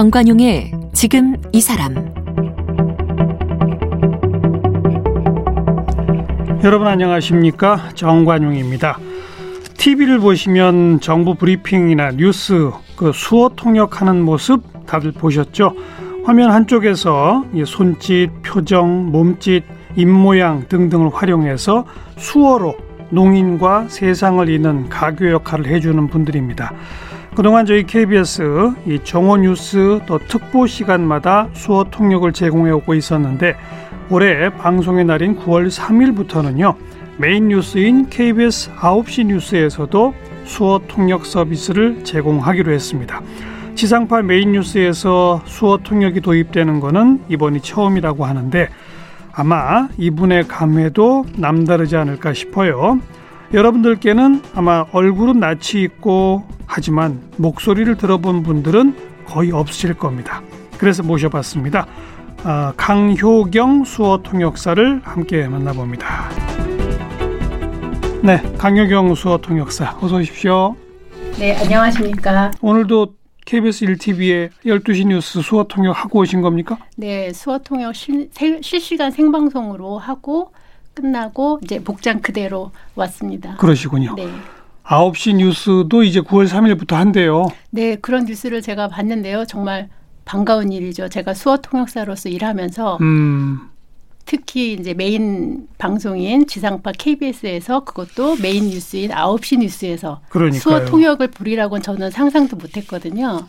정관용의 지금 이 사람 여러분 안녕하십니까 정관용입니다. TV를 보시면 정부 브리핑이나 뉴스 그 수어 통역하는 모습 다들 보셨죠? 화면 한쪽에서 손짓, 표정, 몸짓, 입모양 등등을 활용해서 수어로 농인과 세상을 잇는 가교 역할을 해주는 분들입니다. 그동안 저희 KBS 이 정오 뉴스 또 특보 시간마다 수어 통역을 제공해 오고 있었는데 올해 방송의 날인 9월 3일부터는요 메인 뉴스인 KBS 9시 뉴스에서도 수어 통역 서비스를 제공하기로 했습니다. 지상파 메인 뉴스에서 수어 통역이 도입되는 것은 이번이 처음이라고 하는데 아마 이분의 감회도 남다르지 않을까 싶어요. 여러분들께는 아마 얼굴은 낯이 있고 하지만 목소리를 들어본 분들은 거의 없으실 겁니다. 그래서 모셔봤습니다. 아, 강효경 수어 통역사를 함께 만나봅니다. 네, 강효경 수어 통역사 어서 오십시오. 네, 안녕하십니까. 오늘도 KBS 1TV에 12시 뉴스 수어 통역 하고 오신 겁니까? 네, 수어 통역 실, 실시간 생방송으로 하고 끝나고 이제 복장 그대로 왔습니다. 그러시군요. 네. 9시 뉴스도 이제 9월 3일부터 한대요. 네, 그런 뉴스를 제가 봤는데요. 정말 반가운 일이죠. 제가 수어 통역사로서 일하면서 음. 특히 이제 메인 방송인 지상파 KBS에서 그것도 메인 뉴스인 9시 뉴스에서 그러니까요. 수어 통역을 붙이리라고는 저는 상상도 못 했거든요.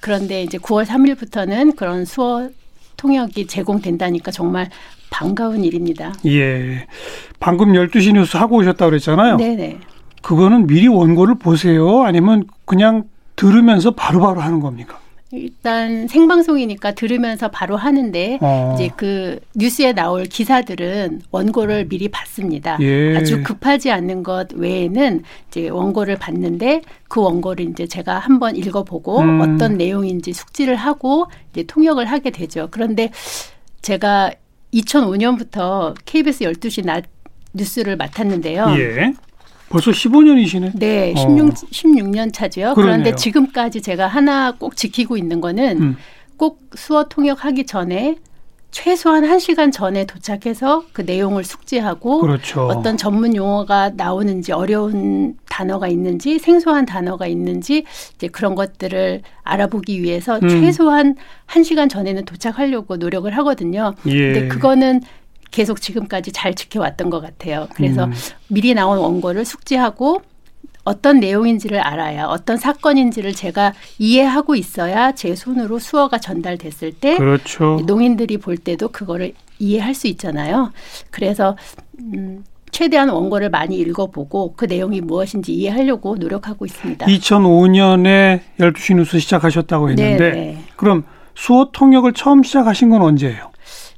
그런데 이제 9월 3일부터는 그런 수어 통역이 제공된다니까 정말 반가운 일입니다. 예. 방금 12시 뉴스 하고 오셨다고 그랬잖아요. 네네. 그거는 미리 원고를 보세요? 아니면 그냥 들으면서 바로바로 바로 하는 겁니까? 일단 생방송이니까 들으면서 바로 하는데 어. 이제 그 뉴스에 나올 기사들은 원고를 미리 봤습니다. 예. 아주 급하지 않는 것 외에는 이제 원고를 봤는데 그 원고를 이제 제가 한번 읽어보고 음. 어떤 내용인지 숙지를 하고 이제 통역을 하게 되죠. 그런데 제가 2005년부터 KBS 12시 낮 뉴스를 맡았는데요. 예. 벌써 15년이시네. 네, 16, 어. 16년 차죠. 그러네요. 그런데 지금까지 제가 하나 꼭 지키고 있는 거는 음. 꼭 수어 통역하기 전에 최소한 1시간 전에 도착해서 그 내용을 숙지하고 그렇죠. 어떤 전문 용어가 나오는지 어려운 단어가 있는지 생소한 단어가 있는지 이제 그런 것들을 알아보기 위해서 음. 최소한 1시간 전에는 도착하려고 노력을 하거든요. 예. 근데 그거는 계속 지금까지 잘 지켜왔던 것 같아요. 그래서 음. 미리 나온 원고를 숙지하고 어떤 내용인지를 알아야 어떤 사건인지를 제가 이해하고 있어야 제 손으로 수어가 전달됐을 때 그렇죠. 농인들이 볼 때도 그거를 이해할 수 있잖아요. 그래서 음, 최대한 원고를 많이 읽어보고 그 내용이 무엇인지 이해하려고 노력하고 있습니다. 2005년에 12시 뉴스 시작하셨다고 했는데 네네. 네. 그럼 수어 통역을 처음 시작하신 건 언제예요?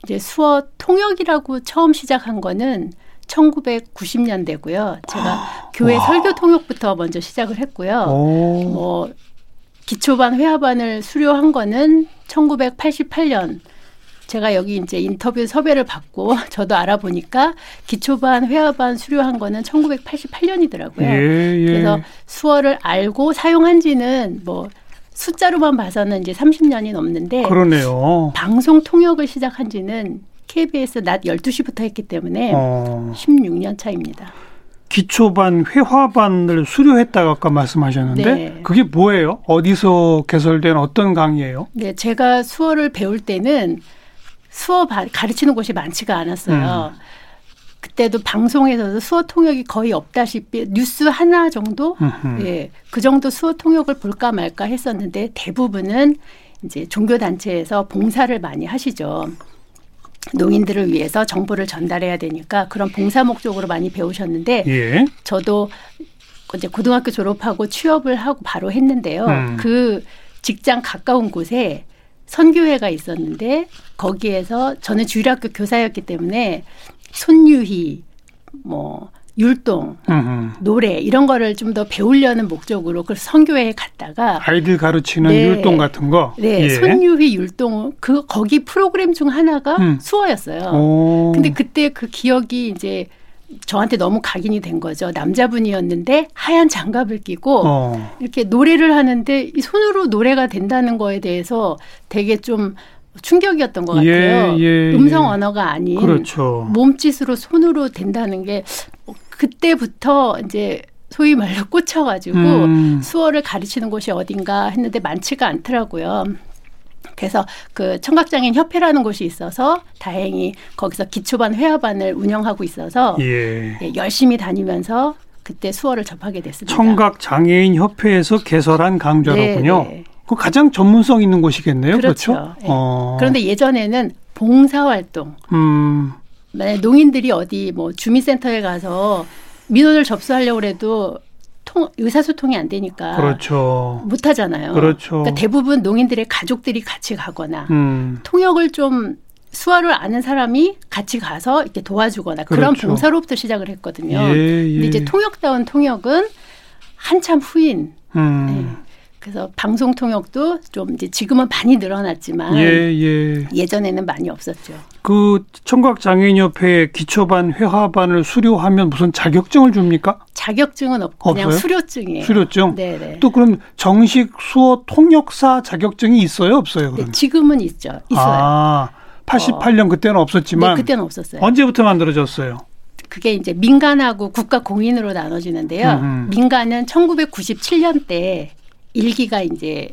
이제 수어 통역이라고 처음 시작한 거는 1990년대고요. 제가 아, 교회 와. 설교 통역부터 먼저 시작을 했고요. 오. 뭐 기초반 회화반을 수료한 거는 1988년 제가 여기 이제 인터뷰 섭외를 받고 저도 알아보니까 기초반 회화반 수료한 거는 1988년이더라고요. 예, 예. 그래서 수어를 알고 사용한 지는 뭐 숫자로만 봐서는 이제 30년이 넘는데 그러네요. 방송 통역을 시작한 지는 KBS 낮 12시부터 했기 때문에 어. 16년 차입니다. 기초반, 회화반을 수료했다고 아까 말씀하셨는데 네. 그게 뭐예요? 어디서 개설된 어떤 강의예요? 네, 제가 수어를 배울 때는 수어 가르치는 곳이 많지가 않았어요. 음. 그때도 방송에서도 수어 통역이 거의 없다시피 뉴스 하나 정도, 예, 그 정도 수어 통역을 볼까 말까 했었는데 대부분은 이제 종교 단체에서 봉사를 많이 하시죠. 농인들을 위해서 정보를 전달해야 되니까 그런 봉사 목적으로 많이 배우셨는데 예. 저도 이제 고등학교 졸업하고 취업을 하고 바로 했는데요. 음. 그 직장 가까운 곳에 선교회가 있었는데 거기에서 저는 주일학교 교사였기 때문에 손유희 뭐 율동, 음흠. 노래 이런 거를 좀 더 배우려는 목적으로 그 선교회에 갔다가 아이들 가르치는 네, 율동 같은 거. 네, 예. 손유희 율동 그 거기 프로그램 중 하나가 음. 수어였어요. 오. 근데 그때 그 기억이 이제 저한테 너무 각인이 된 거죠. 남자분이었는데 하얀 장갑을 끼고 어. 이렇게 노래를 하는데 이 손으로 노래가 된다는 거에 대해서 되게 좀 충격이었던 것 예, 같아요. 예, 예, 음성 언어가 아닌 그렇죠. 몸짓으로 손으로 된다는 게 그때부터 이제 소위 말로 꽂혀가지고 음. 수어를 가르치는 곳이 어딘가 했는데 많지가 않더라고요. 그래서 그 청각장애인 협회라는 곳이 있어서 다행히 거기서 기초반 회화반을 운영하고 있어서 예. 예, 열심히 다니면서 그때 수어를 접하게 됐습니다. 청각장애인 협회에서 개설한 강좌로군요. 네, 네. 그 가장 전문성 있는 곳이겠네요. 그렇죠. 그렇죠? 네. 어. 그런데 예전에는 봉사활동. 음. 농인들이 어디 뭐 주민센터에 가서 민원을 접수하려고 해도 통, 의사소통이 안 되니까 그렇죠. 못 하잖아요. 그렇죠. 그러니까 대부분 농인들의 가족들이 같이 가거나 음. 통역을 좀 수화를 아는 사람이 같이 가서 이렇게 도와주거나 그런 그렇죠. 봉사로부터 시작을 했거든요. 예, 예. 근데 이제 통역다운 통역은 한참 후인 음. 네. 그래서 방송 통역도 좀 이제 지금은 많이 늘어났지만 예, 예. 전에는 많이 없었죠. 그 청각 장애인 협회 기초반 회화반을 수료하면 무슨 자격증을 줍니까? 자격증은 없고 그냥 없어요? 수료증이에요. 수료증. 네네. 또 그럼 정식 수어 통역사 자격증이 있어요, 없어요? 네, 지금은 있죠. 있어요. 아, 88년 어. 그때는 없었지만 네, 그때는 없었어요. 언제부터 만들어졌어요? 그게 이제 민간하고 국가 공인으로 나눠지는데요. 음흠. 민간은 1997년 때 일기가 이제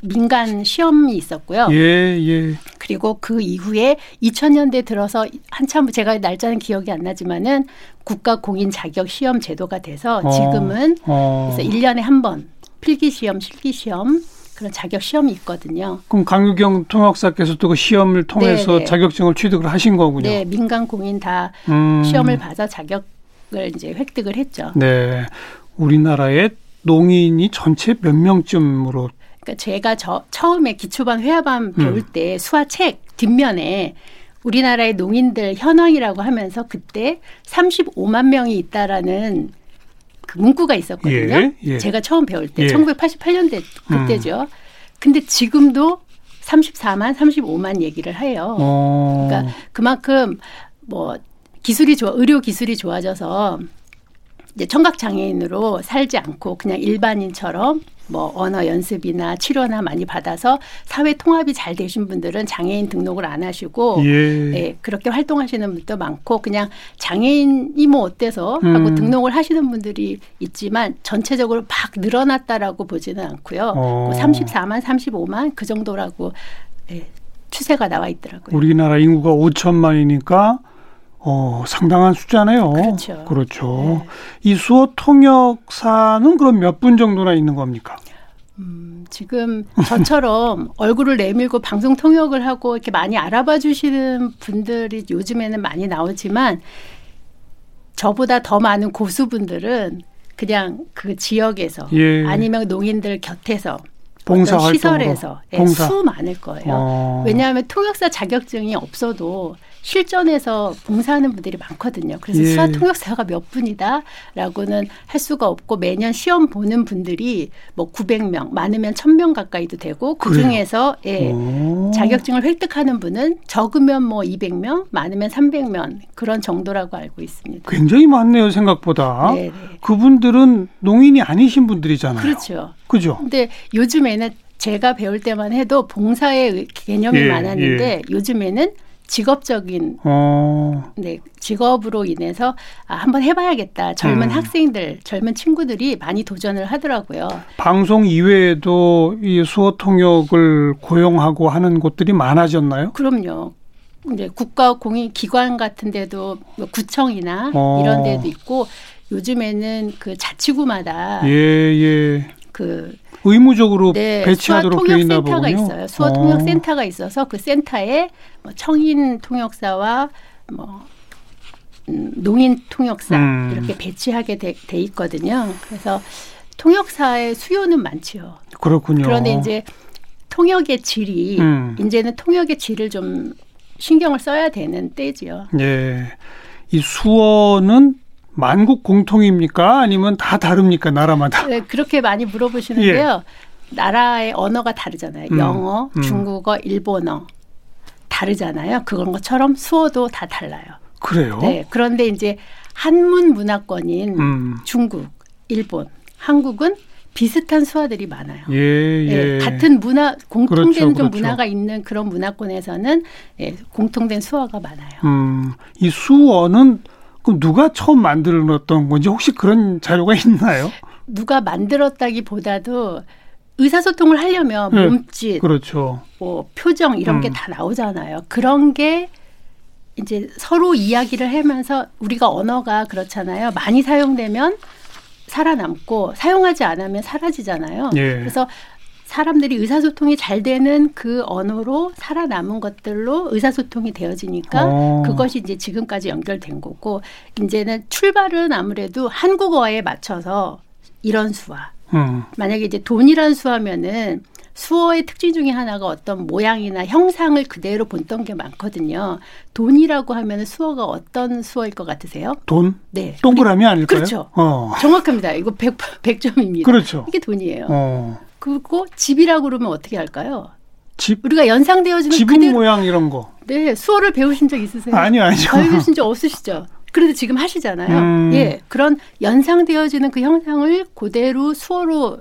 민간 시험이 있었고요. 예, 예. 그리고 그 이후에 2000년대 들어서 한참 제가 날짜는 기억이 안 나지만은 국가 공인 자격 시험 제도가 돼서 어, 지금은 어. 그래서 1년에 한 번 필기 시험, 실기 시험 그런 자격 시험이 있거든요. 그럼 강유경 통역사께서도 그 시험을 통해서 네네. 네. 자격증을 취득을 하신 거군요. 네, 민간 공인 다 음. 시험을 받아 자격을 이제 획득을 했죠. 네. 우리나라의 농인이 전체 몇 명쯤으로 그러니까 제가 저 처음에 기초반 회화반 음. 배울 음. 때 수화책 뒷면에 우리나라의 농인들 현황이라고 하면서 그때 35만 명이 있다라는 그 문구가 있었거든요. 예, 예. 제가 처음 배울 때 예. 1988년대 그때죠. 음. 근데 지금도 34만, 35만 얘기를 해요. 어. 그러니까 그만큼 뭐 기술이 좋아, 의료 기술이 좋아져서 이제 청각 장애인으로 살지 않고 그냥 일반인처럼 뭐 언어 연습이나 치료나 많이 받아서 사회 통합이 잘 되신 분들은 장애인 등록을 안 하시고 예. 네, 그렇게 활동하시는 분도 많고 그냥 장애인이 뭐 어때서 하고 음. 등록을 하시는 분들이 있지만 전체적으로 막 늘어났다라고 보지는 않고요. 어. 34만, 35만 그 정도라고 네, 추세가 나와 있더라고요. 우리나라 인구가 5천만이니까 어, 상당한 숫자네요. 그렇죠. 그렇죠. 네. 이 수어 통역사는 그럼 몇 분 정도나 있는 겁니까? 음, 지금 저처럼 얼굴을 내밀고 방송 통역을 하고 이렇게 많이 알아봐 주시는 분들이 요즘에는 많이 나오지만 저보다 더 많은 고수분들은 그냥 그 지역에서 예. 아니면 농인들 곁에서 봉사 시설에서 예, 봉사. 수 많을 거예요. 어. 왜냐하면 통역사 자격증이 없어도 실전에서 봉사하는 분들이 많거든요. 그래서 예. 수화 통역사가 몇 분이다라고는 할 수가 없고 매년 시험 보는 분들이 뭐 900명, 많으면 1000명 가까이도 되고 그 중에서 예, 자격증을 획득하는 분은 적으면 뭐 200명, 많으면 300명 그런 정도라고 알고 있습니다. 굉장히 많네요, 생각보다. 네네. 네. 그분들은 농인이 아니신 분들이잖아요. 그렇죠. 그죠. 근데 요즘에는 제가 배울 때만 해도 봉사의 개념이 예, 많았는데 예. 요즘에는 직업적인 어. 네 직업으로 인해서 아, 한번 해봐야겠다 젊은 음. 학생들 젊은 친구들이 많이 도전을 하더라고요. 방송 이외에도 이 수어 통역을 고용하고 하는 곳들이 많아졌나요? 그럼요. 이제 국가 공인 기관 같은 데도 뭐 구청이나 어. 이런 데도 있고 요즘에는 그 자치구마다 예, 예. 그 의무적으로 네, 배치하도록 되어 있나 보군요. 있어요. 수어 통역 어. 센터가 있어서 그 센터에 뭐 청인 통역사와 뭐 음, 농인 통역사 음. 이렇게 배치하게 돼, 돼 있거든요. 그래서 통역사의 수요는 많지요. 그렇군요. 그런데 이제 통역의 질이 음. 이제는 통역의 질을 좀 신경을 써야 되는 때지요. 예. 이 수어는 만국 공통입니까? 아니면 다 다릅니까? 나라마다? 네, 그렇게 많이 물어보시는데요. 예. 나라의 언어가 다르잖아요. 음, 영어, 음. 중국어, 일본어 다르잖아요. 그런 것처럼 수어도 다 달라요. 그래요? 네. 그런데 이제 한문 문화권인 음. 중국, 일본, 한국은 비슷한 수화들이 많아요. 예, 예. 예, 같은 문화 공통된 그렇죠, 좀 그렇죠. 문화가 있는 그런 문화권에서는 예, 공통된 수화가 많아요. 음, 이 수어는 그럼 누가 처음 만들었던 건지 혹시 그런 자료가 있나요? 누가 만들었다기보다도 의사소통을 하려면 네, 몸짓, 그렇죠. 뭐 표정 이런 게 음. 다 나오잖아요. 그런 게 이제 서로 이야기를 하면서 우리가 언어가 그렇잖아요. 많이 사용되면 살아남고 사용하지 않으면 사라지잖아요. 예. 그래서 사람들이 의사소통이 잘 되는 그 언어로 살아남은 것들로 의사소통이 되어지니까 어. 그것이 이제 지금까지 연결된 거고 이제는 출발은 아무래도 한국어에 맞춰서 이런 수화. 음. 만약에 이제 돈이란 수하면은 수어의 특징 중에 하나가 어떤 모양이나 형상을 그대로 본던 게 많거든요. 돈이라고 하면 수어가 어떤 수어일 것 같으세요? 돈? 네. 동그라미 아닐까요? 그렇죠. 어. 정확합니다. 이거 100, 100점입니다. 그렇죠. 이게 돈이에요. 어. 그리고 집이라고 그러면 어떻게 할까요? 집, 우리가 연상되어지는 지붕 그대로 모양 이런 거. 네, 수어를 배우신 적 있으세요? 아니요, 아니죠. 배우신 적 없으시죠? 그래도 지금 하시잖아요. 음. 예, 그런 연상되어지는 그 형상을 그대로 수어로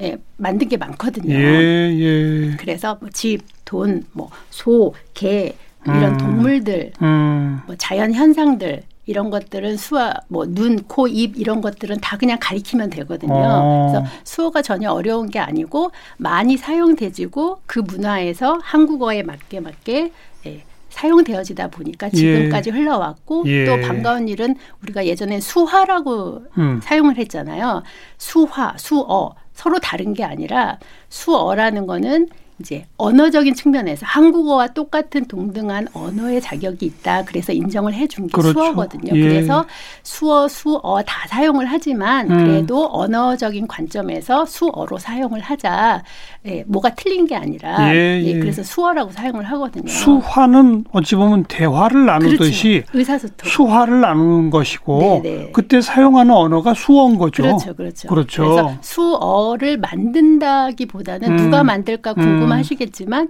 예, 만든 게 많거든요. 예, 예. 그래서 뭐 집, 돈, 뭐 소, 개 이런 음. 동물들, 음. 뭐 자연 현상들 이런 것들은 수화, 뭐 눈, 코, 입 이런 것들은 다 그냥 가리키면 되거든요. 어. 그래서 수어가 전혀 어려운 게 아니고 많이 사용되지고 그 문화에서 한국어에 맞게 맞게 예, 사용되어지다 보니까 지금까지 흘러왔고 예. 또 반가운 일은 우리가 예전에 수화라고 음. 사용을 했잖아요. 수화, 수어 서로 다른 게 아니라 수어라는 거는 이제 언어적인 측면에서 한국어와 똑같은 동등한 언어의 자격이 있다. 그래서 인정을 해준 게 그렇죠. 수어거든요. 예. 그래서 수어, 수어 다 사용을 하지만 음. 그래도 언어적인 관점에서 수어로 사용을 하자. 예, 뭐가 틀린 게 아니라 예, 예, 예. 그래서 수어라고 사용을 하거든요. 수화는 어찌 보면 대화를 나누듯이 그렇죠. 의사소통. 수화를 나누는 것이고 네네. 그때 사용하는 언어가 수어인 거죠. 그렇죠, 그렇죠. 그렇죠. 래서 수어를 만든다기보다는 음. 누가 만들까 음. 궁금하시겠지만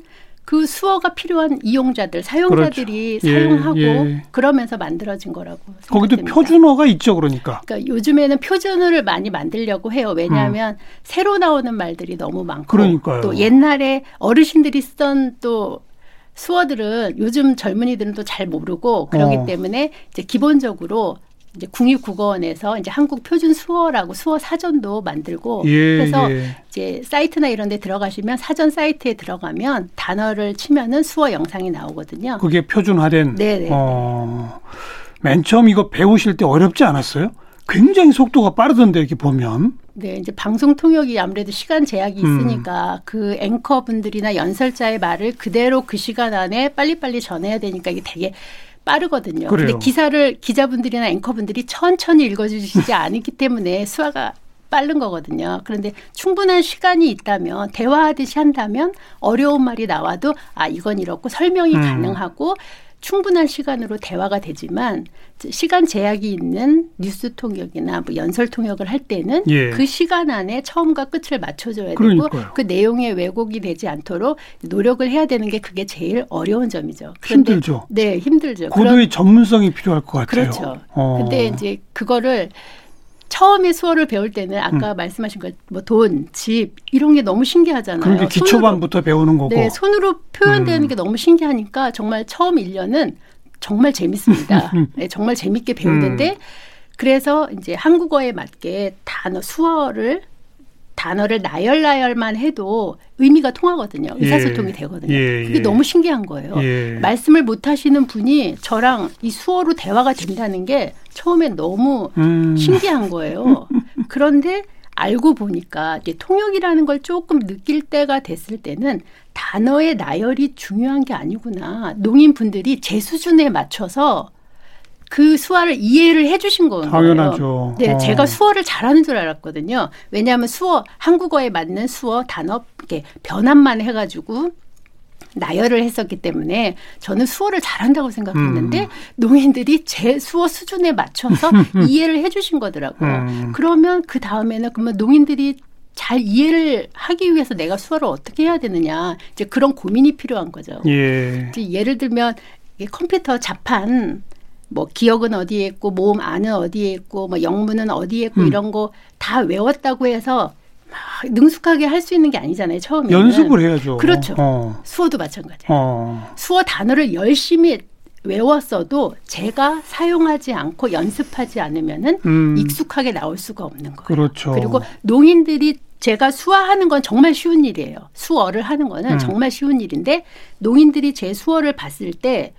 그 수어가 필요한 이용자들, 사용자들이 그렇죠. 예, 사용하고 예. 그러면서 만들어진 거라고 거기도 생각됩니다. 표준어가 있죠, 그러니까. 그러니까 요즘에는 표준어를 많이 만들려고 해요. 왜냐하면 새로 나오는 말들이 너무 많고 음. 그러니까요. 또 옛날에 어르신들이 쓰던 또 수어들은 요즘 젊은이들은 또 잘 모르고 그렇기 어. 때문에 이제 기본적으로 이제 국립국어원에서 이제 한국 표준 수어라고 수어 사전도 만들고 예, 해서 예. 이제 사이트나 이런 데 들어가시면 사전 사이트에 들어가면 단어를 치면은 수어 영상이 나오거든요. 그게 표준화된. 네네. 어, 맨 처음 이거 배우실 때 어렵지 않았어요? 굉장히 속도가 빠르던데 이렇게 보면. 네, 이제 방송 통역이 아무래도 시간 제약이 음. 있으니까 그 앵커 분들이나 연설자의 말을 그대로 그 시간 안에 빨리빨리 전해야 되니까 이게 되게 빠르거든요. 그래요. 근데 기사를 기자분들이나 앵커분들이 천천히 읽어주시지 않기 때문에 수화가 빠른 거거든요. 그런데 충분한 시간이 있다면 대화하듯이 한다면 어려운 말이 나와도 아 이건 이렇고 설명이 음. 가능하고 충분한 시간으로 대화가 되지만 시간 제약이 있는 뉴스 통역이나 뭐 연설 통역을 할 때는 예. 그 시간 안에 처음과 끝을 맞춰줘야 그러니까요. 되고 그 내용의 왜곡이 되지 않도록 노력을 해야 되는 게 그게 제일 어려운 점이죠. 그런데 힘들죠. 네, 힘들죠. 고도의 전문성이 필요할 것 같아요. 그렇죠. 어. 근데 이제 그거를 처음에 수어를 배울 때는 아까 말씀하신 것뭐 돈, 집 이런 게 너무 신기하잖아요. 손으로. 기초반부터 배우는 거고. 네, 손으로 표현되는 음. 게 너무 신기하니까 정말 처음 1년은 정말 재밌습니다. 네, 정말 재밌게 배우는데 음. 그래서 이제 한국어에 맞게 단어 수어를 단어를 나열나열만 해도 의미가 통하거든요. 의사소통이 예. 되거든요. 예, 그게 예. 너무 신기한 거예요. 예. 말씀을 못 하시는 분이 저랑 이 수어로 대화가 된다는 게 처음엔 너무 음. 신기한 거예요. 그런데 알고 보니까 이제 통역이라는 걸 조금 느낄 때가 됐을 때는 단어의 나열이 중요한 게 아니구나. 농인분들이 제 수준에 맞춰서 그 수화를 이해를 해주신 거예요. 당연하죠. 네, 어. 제가 수어를 잘하는 줄 알았거든요. 왜냐하면 수어 한국어에 맞는 수어 단어 이렇게 변환만 해가지고 나열을 했었기 때문에 저는 수어를 잘한다고 생각했는데 음. 농인들이 제 수어 수준에 맞춰서 이해를 해주신 거더라고요. 음. 그러면 그 다음에는 그러면 농인들이 잘 이해를 하기 위해서 내가 수어를 어떻게 해야 되느냐 이제 그런 고민이 필요한 거죠. 예. 예를 들면 컴퓨터 자판 뭐 기억은 어디에 있고 모음 안은 어디에 있고 뭐 영문은 어디에 있고 음. 이런 거 다 외웠다고 해서 막 능숙하게 할 수 있는 게 아니잖아요. 처음에 연습을 해야죠. 그렇죠. 어. 수어도 마찬가지예요. 어. 수어 단어를 열심히 외웠어도 제가 사용하지 않고 연습하지 않으면은 음. 익숙하게 나올 수가 없는 거예요. 그렇죠. 그리고 농인들이 제가 수화하는 건 정말 쉬운 일이에요. 수어를 하는 거는 음. 정말 쉬운 일인데 농인들이 제 수어를 봤을 때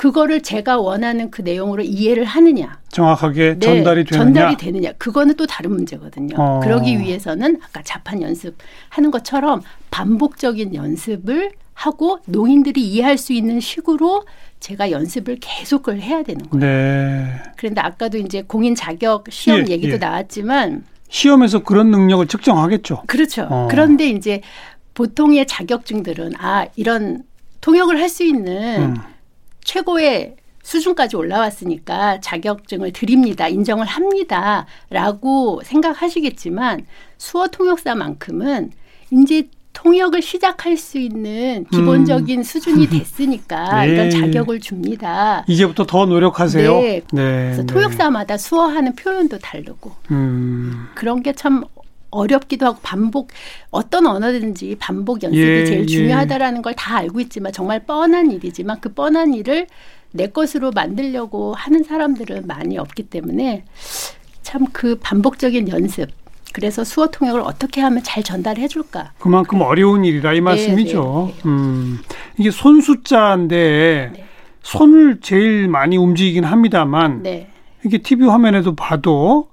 그거를 제가 원하는 그 내용으로 이해를 하느냐, 정확하게 네, 전달이 되느냐. 전달이 되느냐, 그거는 또 다른 문제거든요. 어. 그러기 위해서는 아까 자판 연습 하는 것처럼 반복적인 연습을 하고 농인들이 이해할 수 있는 식으로 제가 연습을 계속을 해야 되는 거예요. 네. 그런데 아까도 이제 공인 자격 시험 예, 얘기도 예. 나왔지만 시험에서 그런 능력을 측정하겠죠. 그렇죠. 어. 그런데 이제 보통의 자격증들은 아 이런 통역을 할 수 있는 음. 최고의 수준까지 올라왔으니까 자격증을 드립니다. 인정을 합니다. 라고 생각하시겠지만 수어 통역사만큼은 이제 통역을 시작할 수 있는 기본적인 수준이 됐으니까 음. 네. 이런 자격을 줍니다. 이제부터 더 노력하세요. 네. 네. 그래서 네. 통역사마다 수어하는 표현도 다르고 음. 그런 게 참 어렵기도 하고 반복 어떤 언어든지 반복 연습이 예, 제일 예. 중요하다라는 걸다 알고 있지만 정말 뻔한 일이지만 그 뻔한 일을 내 것으로 만들려고 하는 사람들은 많이 없기 때문에 참 그 반복적인 연습 그래서 수어 통역을 어떻게 하면 잘 전달해 줄까 그만큼 어려운 일이라 이 말씀이죠. 음. 이게 손 숫자인데 네. 손을 제일 많이 움직이긴 합니다만 네. 이게 TV 화면에도 봐도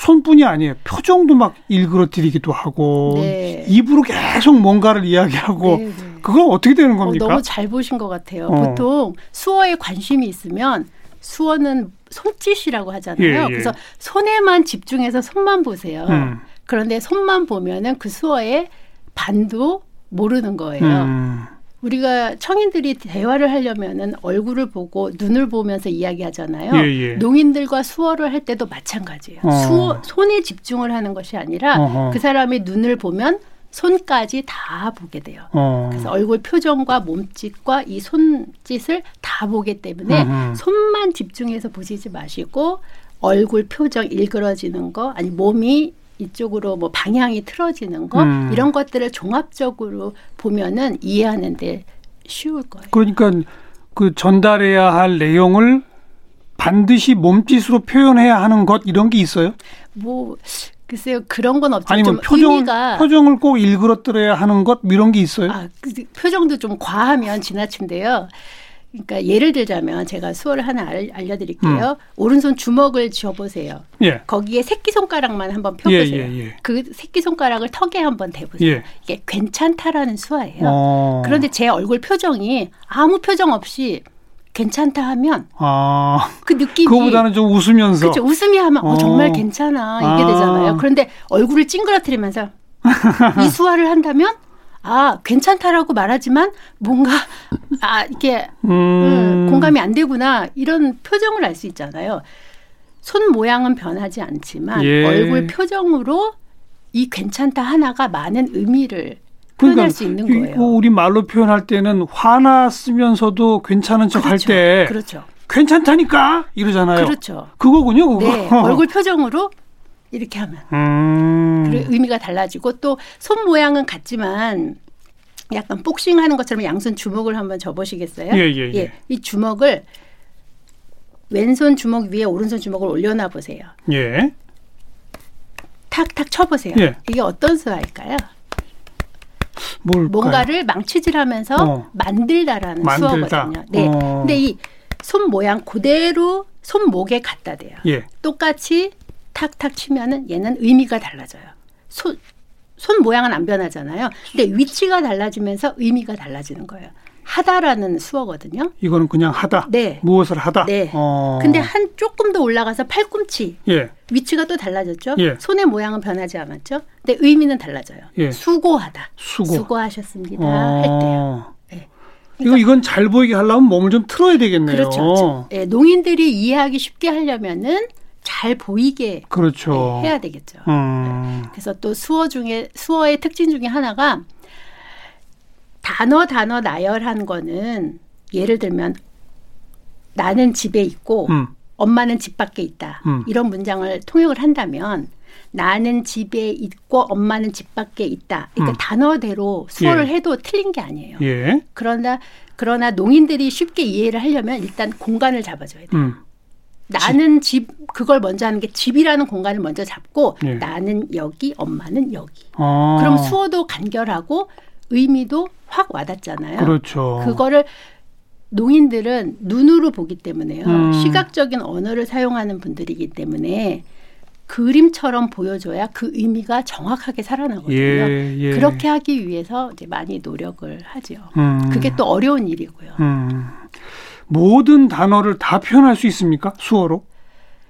손뿐이 아니에요. 표정도 막 일그러뜨리기도 하고 네. 입으로 계속 뭔가를 이야기하고 네, 네. 그건 어떻게 되는 어, 겁니까? 너무 잘 보신 것 같아요. 어. 보통 수어에 관심이 있으면 수어는 손짓이라고 하잖아요. 예, 예. 그래서 손에만 집중해서 손만 보세요. 음. 그런데 손만 보면은 그 수어의 반도 모르는 거예요. 음. 우리가 청인들이 대화를 하려면은 얼굴을 보고 눈을 보면서 이야기하잖아요. 예, 예. 농인들과 수어를 할 때도 마찬가지예요. 어. 수어, 손에 집중을 하는 것이 아니라 어허. 그 사람의 눈을 보면 손까지 다 보게 돼요. 어. 그래서 얼굴 표정과 몸짓과 이 손짓을 다 보기 때문에 음흠. 손만 집중해서 보시지 마시고 얼굴 표정 일그러지는 거 아니 몸이 이쪽으로 뭐 방향이 틀어지는 거 음. 이런 것들을 종합적으로 보면은 이해하는데 쉬울 거예요. 그러니까 그 전달해야 할 내용을 반드시 몸짓으로 표현해야 하는 것 이런 게 있어요? 뭐 글쎄요 그런 건 없지만 아니면 좀 표정 표정을 꼭 일그러뜨려야 하는 것 이런 게 있어요? 아, 그 표정도 좀 과하면 지나친데요. 그러니까 예를 들자면 제가 수어를 하나 알, 알려드릴게요. 오른손 주먹을 쥐어보세요. 예. 거기에 새끼 손가락만 한번 예, 펴보세요. 예, 예. 그 새끼 손가락을 턱에 한번 대보세요. 예. 이게 괜찮다라는 수화예요. 어. 그런데 제 얼굴 표정이 아무 표정 없이 괜찮다 하면 아, 그 느낌이 그거보다는 좀 웃으면서 그렇죠. 웃음이 하면 어, 어. 정말 괜찮아 이게 아. 되잖아요. 그런데 얼굴을 찡그러뜨리면서 이 수화를 한다면 아 괜찮다라고 말하지만 뭔가 아 이게 음, 음, 공감이 안 되구나 이런 표정을 알 수 있잖아요. 손 모양은 변하지 않지만 예. 얼굴 표정으로 이 괜찮다 하나가 많은 의미를 표현할 수 있는 그러니까 이- 거예요. 우리 말로 표현할 때는 화났으면서도 괜찮은 척할 그렇죠. 때 그렇죠. 괜찮다니까 이러잖아요. 그렇죠. 그거군요, 그거. 네, 얼굴 표정으로 이렇게 하면 음. 그 의미가 달라지고 또 손 모양은 같지만 약간 복싱하는 것처럼 양손 주먹을 한번 접으시겠어요? 예, 예, 예. 이 주먹을 왼손 주먹 위에 오른손 주먹을 올려놔 보세요. 예. 탁탁 쳐보세요. 예. 이게 어떤 수화일까요? 뭘까요? 뭔가를 망치질하면서 어. 만들다라는 만들다. 수어거든요. 네. 어. 근데 이 손 모양 그대로 손목에 갖다 대요. 예. 똑같이 탁탁 치면은 얘는 의미가 달라져요. 손, 손 모양은 안 변하잖아요. 근데 위치가 달라지면서 의미가 달라지는 거예요. 하다라는 수어거든요. 이거는 그냥 하다. 네. 무엇을 하다. 네. 어. 근데 한 조금 더 올라가서 팔꿈치 예. 위치가 또 달라졌죠. 예. 손의 모양은 변하지 않았죠. 근데 의미는 달라져요. 예. 수고하다. 수고. 하셨습니다 할 때요. 네. 이거 이건 잘 보이게 하려면 몸을 좀 틀어야 되겠네요. 그렇죠. 그렇죠. 예, 농인들이 이해하기 쉽게 하려면은 잘 보이게 그렇죠. 예, 해야 되겠죠. 음. 그래서 또 수어 중에 수어의 특징 중에 하나가 단어 단어 나열한 거는 예를 들면 나는 집에 있고 음. 엄마는 집 밖에 있다. 음. 이런 문장을 통역을 한다면 나는 집에 있고 엄마는 집 밖에 있다. 그러니까 음. 단어대로 수어를 예. 해도 틀린 게 아니에요. 예. 그러나 그러나 농인들이 쉽게 이해를 하려면 일단 공간을 잡아줘야 돼요. 음. 나는 집 그걸 먼저 하는 게 집이라는 공간을 먼저 잡고 예. 나는 여기 엄마는 여기. 어. 그럼 수어도 간결하고 의미도 확 와닿잖아요. 그렇죠. 그거를 농인들은 눈으로 보기 때문에요. 음. 시각적인 언어를 사용하는 분들이기 때문에 그림처럼 보여줘야 그 의미가 정확하게 살아나거든요. 예, 예. 그렇게 하기 위해서 이제 많이 노력을 하죠. 음. 그게 또 어려운 일이고요. 음. 모든 단어를 다 표현할 수 있습니까? 수어로?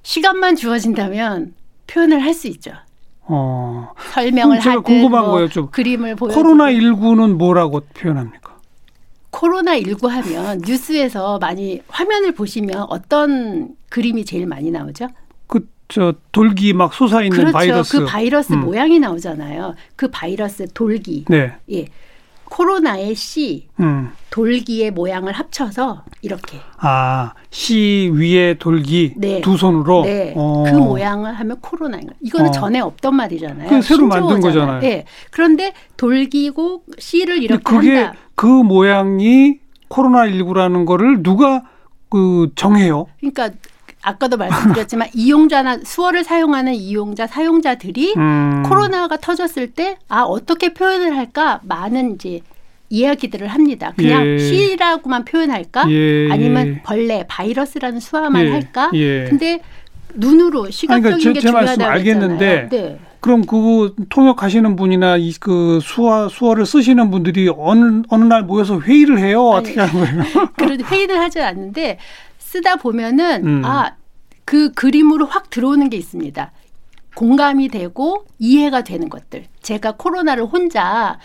시간만 주어진다면 표현을 할 수 있죠. 어. 설명을 하든 궁금한 뭐 거예요, 좀. 그림을 보여 코로나 19는 뭐라고 표현합니까? 코로나 19 하면 뉴스에서 많이 화면을 보시면 어떤 그림이 제일 많이 나오죠? 그 저 돌기 막 솟아 있는 그렇죠. 바이러스. 그 바이러스 음. 모양이 나오잖아요. 그 바이러스 돌기. 네. 예. 코로나의 씨, 음. 돌기의 모양을 합쳐서 이렇게. 아, 시 위에 돌기 네. 두 손으로. 네. 어. 그 모양을 하면 코로나인 거예요. 이거는 어. 전에 없던 말이잖아요. 새로 만든. 거잖아요. 예. 그런데 돌기고 씨를 이렇게 그게 한다. 그 모양이 코로나 19라는 거를 누가 그 정해요? 그러니까 아까도 말씀드렸지만 이용자나 수어를 사용하는 이용자 사용자들이 음. 코로나가 터졌을 때 아 어떻게 표현을 할까 많은 이제 이야기들을 합니다. 그냥 예. 시라고만 표현할까 예, 아니면 예. 벌레 바이러스라는 수화만 예, 할까? 예. 근데 눈으로 시각적인 그러니까 제- 게 중요하다고 알겠는데. 네. 그럼 그 통역하시는 분이나 이 그 수어 수어를 쓰시는 분들이 어느 어느 날 모여서 회의를 해요. 어떻게 하는 거예요? 그런 회의는 하지 않는데 쓰다 보면은 음. 아그 그림으로 확 들어오는 게 있습니다. 공감이 되고 이해가 되는 것들. 제가 코로나를 혼자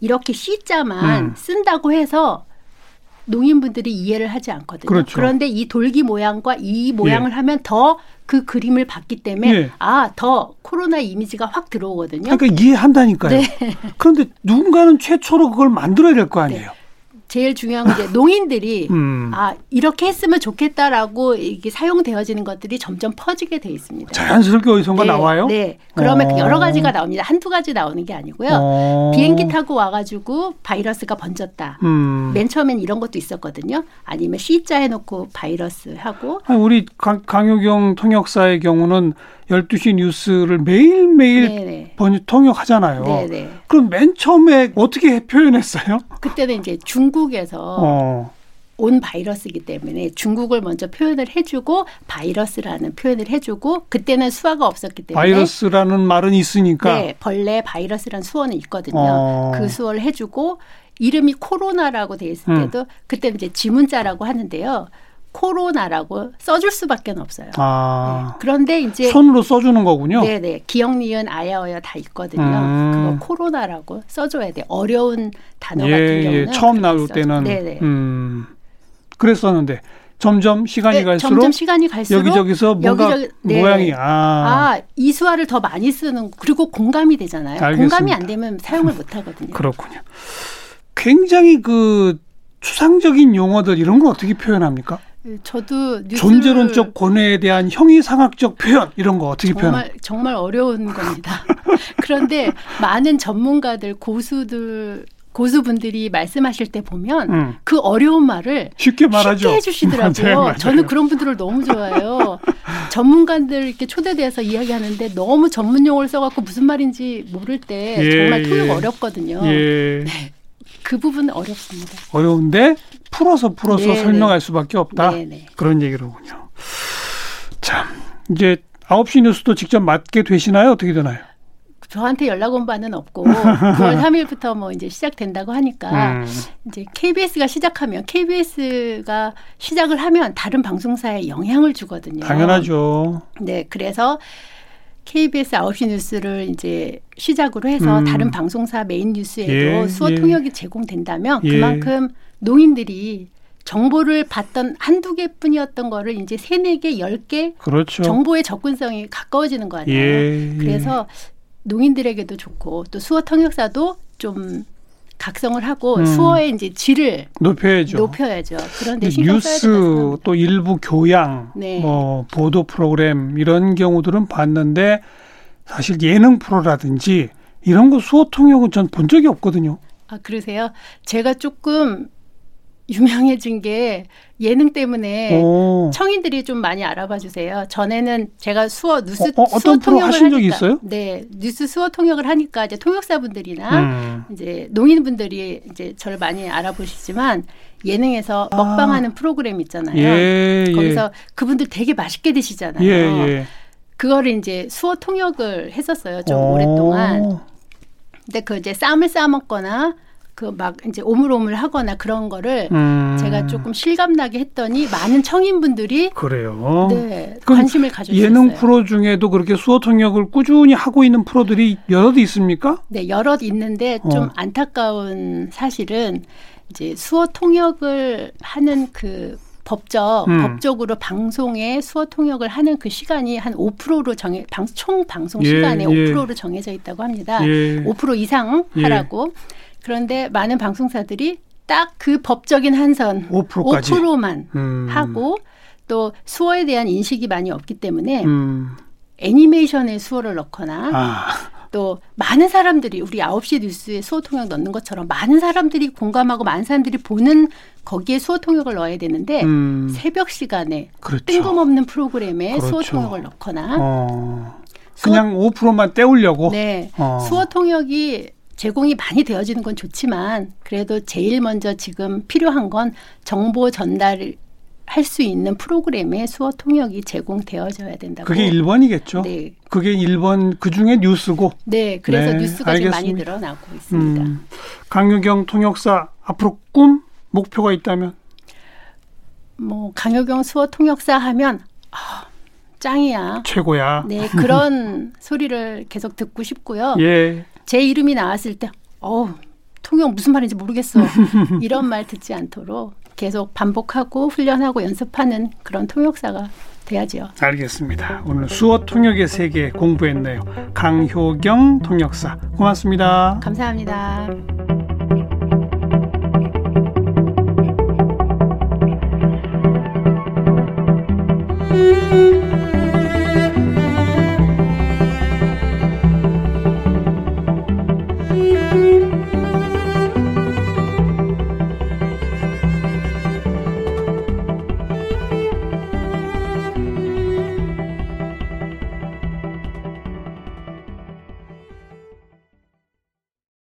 이렇게 C자만 음. 쓴다고 해서 농인분들이 이해를 하지 않거든요. 그렇죠. 런데이 돌기 모양과 이 모양을 하면 더 그 그림을 봤기 때문에 예. 아, 더 코로나 이미지가 확 들어오거든요. 그러니까 이해한다니까요. 네. 그런데 누군가는 최초로 그걸 만들어야 될 거 아니에요. 제일 중요한 건 이제 농인들이 음. 아 이렇게 했으면 좋겠다라고 이게 사용되어지는 것들이 점점 퍼지게 돼 있습니다. 자연스럽게 어디선가 네, 나와요? 네. 그러면 어. 여러 가지가 나옵니다. 한두 가지 나오는 게 아니고요. 어. 비행기 타고 와가지고 바이러스가 번졌다. 음. 맨 처음엔 이런 것도 있었거든요. 아니면 C자 해놓고 바이러스 하고 아니, 우리 강, 강효경 통역사의 경우는 12시 뉴스를 매일매일 네네. 번, 통역하잖아요. 네네. 그럼 맨 처음에 어떻게 표현했어요? 그때는 이제 중국에서 어. 온 바이러스이기 때문에 중국을 먼저 표현을 해주고 바이러스라는 표현을 해주고 그때는 수화가 없었기 때문에 바이러스라는 말은 있으니까. 네, 벌레 바이러스라는 수어는 있거든요. 어. 그 수어를 해주고 이름이 코로나라고 돼 있을 음. 때도 그때 이제 지문자라고 하는데요. 코로나라고 써줄 수밖에 없어요. 아. 네. 그런데 이제 손으로 써주는 거군요. 네네 기억 니은 아야어야 다 있거든요. 음. 그거 코로나라고 써줘야 돼. 어려운 단어 예, 같은 예. 경우는 처음 그렇게 나올 써줘. 때는. 네네. 음. 그랬었는데 점점 시간이 네, 갈수록 점점 시간이 갈수록 여기저기서 뭔가 여기저기- 네. 모양이 아. 아, 이 수화를 더 많이 쓰는 그리고 공감이 되잖아요. 알겠습니다. 공감이 안 되면 사용을 못 하거든요. 그렇군요. 굉장히 그 추상적인 용어들 이런 걸 어떻게 표현합니까? 저도 뉴스를 존재론적 권해에 대한 형이상학적 표현 이런 거 어떻게 표현? 정말 정말 어려운 겁니다. 그런데 많은 전문가들 고수들 고수분들이 말씀하실 때 보면 음. 그 어려운 말을 쉽게 말하죠. 쉽게 해주시더라고요. 맞아요, 맞아요. 저는 그런 분들을 너무 좋아해요. 전문가들 이렇게 초대돼서 이야기하는데 너무 전문 용어를 써갖고 무슨 말인지 모를 때 예, 정말 통역 예. 어렵거든요. 예. 그 부분은 어렵습니다. 어려운데 풀어서 풀어서 네, 설명할 수밖에 없다. 네네. 그런 얘기로군요. 참 이제 9시 뉴스도 직접 맡게 되시나요? 어떻게 되나요? 저한테 연락 온 바는 없고 9월 3일부터 뭐 이제 시작된다고 하니까 음. 이제 KBS가 시작하면 KBS가 시작을 하면 다른 방송사에 영향을 주거든요. 당연하죠. 네, 그래서 KBS 9시 뉴스를 이제 시작으로 해서 음. 다른 방송사 메인 뉴스에도 예, 수어 예. 통역이 제공된다면 예. 그만큼 농인들이 정보를 받던 한두 개뿐이었던 거를 이제 세네 개, 열개 그렇죠. 정보의 접근성이 가까워지는 거 아니에요. 예, 예. 그래서 농인들에게도 좋고 또 수어 통역사도 좀 각성을 하고 음. 수어의 이제 질을 높여야죠. 높여야죠. 그런데 뉴스 또 일부 교양, 네. 뭐 보도 프로그램 이런 경우들은 봤는데 사실 예능 프로라든지 이런 거 수어 통역은 전 본 적이 없거든요. 아 그러세요? 제가 조금 유명해진 게 예능 때문에 오. 청인들이 좀 많이 알아봐 주세요. 전에는 제가 수어 뉴스 어, 어 수어 통역을 하신 적이 있어요? 네, 뉴스 수어 통역을 하니까 이제 통역사분들이나 음. 이제 농인분들이 이제 저를 많이 알아보시지만 예능에서 아. 먹방하는 프로그램 있잖아요. 예, 예. 거기서 예. 그분들 되게 맛있게 드시잖아요. 예, 예. 그거를 이제 수어 통역을 했었어요. 좀 오. 오랫동안. 근데 그 이제 쌈을 싸 먹거나 그 막 이제 오물오물 하거나 그런 거를 음. 제가 조금 실감나게 했더니 많은 청인분들이 그래요. 네, 관심을 가져 주셨어요. 예능 프로 중에도 그렇게 수어 통역을 꾸준히 하고 있는 프로들이 여럿 있습니까? 네, 여럿 있는데 좀 어. 안타까운 사실은 이제 수어 통역을 하는 그 법적 음. 법적으로 방송에 수어 통역을 하는 그 시간이 한 5%로 정해 방, 총 방송 예, 시간의 예. 5%로 정해져 있다고 합니다. 예. 5% 이상 예. 하라고. 그런데 많은 방송사들이 딱 그 법적인 한선 5%까지. 5%만 음. 하고 또 수어에 대한 인식이 많이 없기 때문에 음. 애니메이션에 수어를 넣거나 아. 또 많은 사람들이 우리 9시 뉴스에 수어 통역 넣는 것처럼 많은 사람들이 공감하고 많은 사람들이 보는 거기에 수어 통역을 넣어야 되는데 음. 새벽 시간에 그렇죠. 뜬금없는 프로그램에 그렇죠. 수어 통역을 넣거나 어. 그냥 수어, 5%만 때우려고 네. 어. 수어 통역이 제공이 많이 되어지는 건 좋지만 그래도 제일 먼저 지금 필요한 건 정보 전달 할 수 있는 프로그램에 수어 통역이 제공되어져야 된다고. 그게 1번이겠죠. 네. 그게 1번 그 중에 뉴스고. 네. 그래서 네, 뉴스가 좀 많이 늘어나고 있습니다. 음, 강유경 통역사 앞으로 꿈 목표가 있다면? 뭐 강유경 수어 통역사 하면 아, 짱이야. 최고야. 네. 그런 소리를 계속 듣고 싶고요. 예. 제 이름이 나왔을 때 어우 통역 무슨 말인지 모르겠어. 이런 말 듣지 않도록 계속 반복하고 훈련하고 연습하는 그런 통역사가 돼야죠. 알겠습니다. 오늘 수어 통역의 세계 공부했네요. 강효경 통역사 고맙습니다. 감사합니다.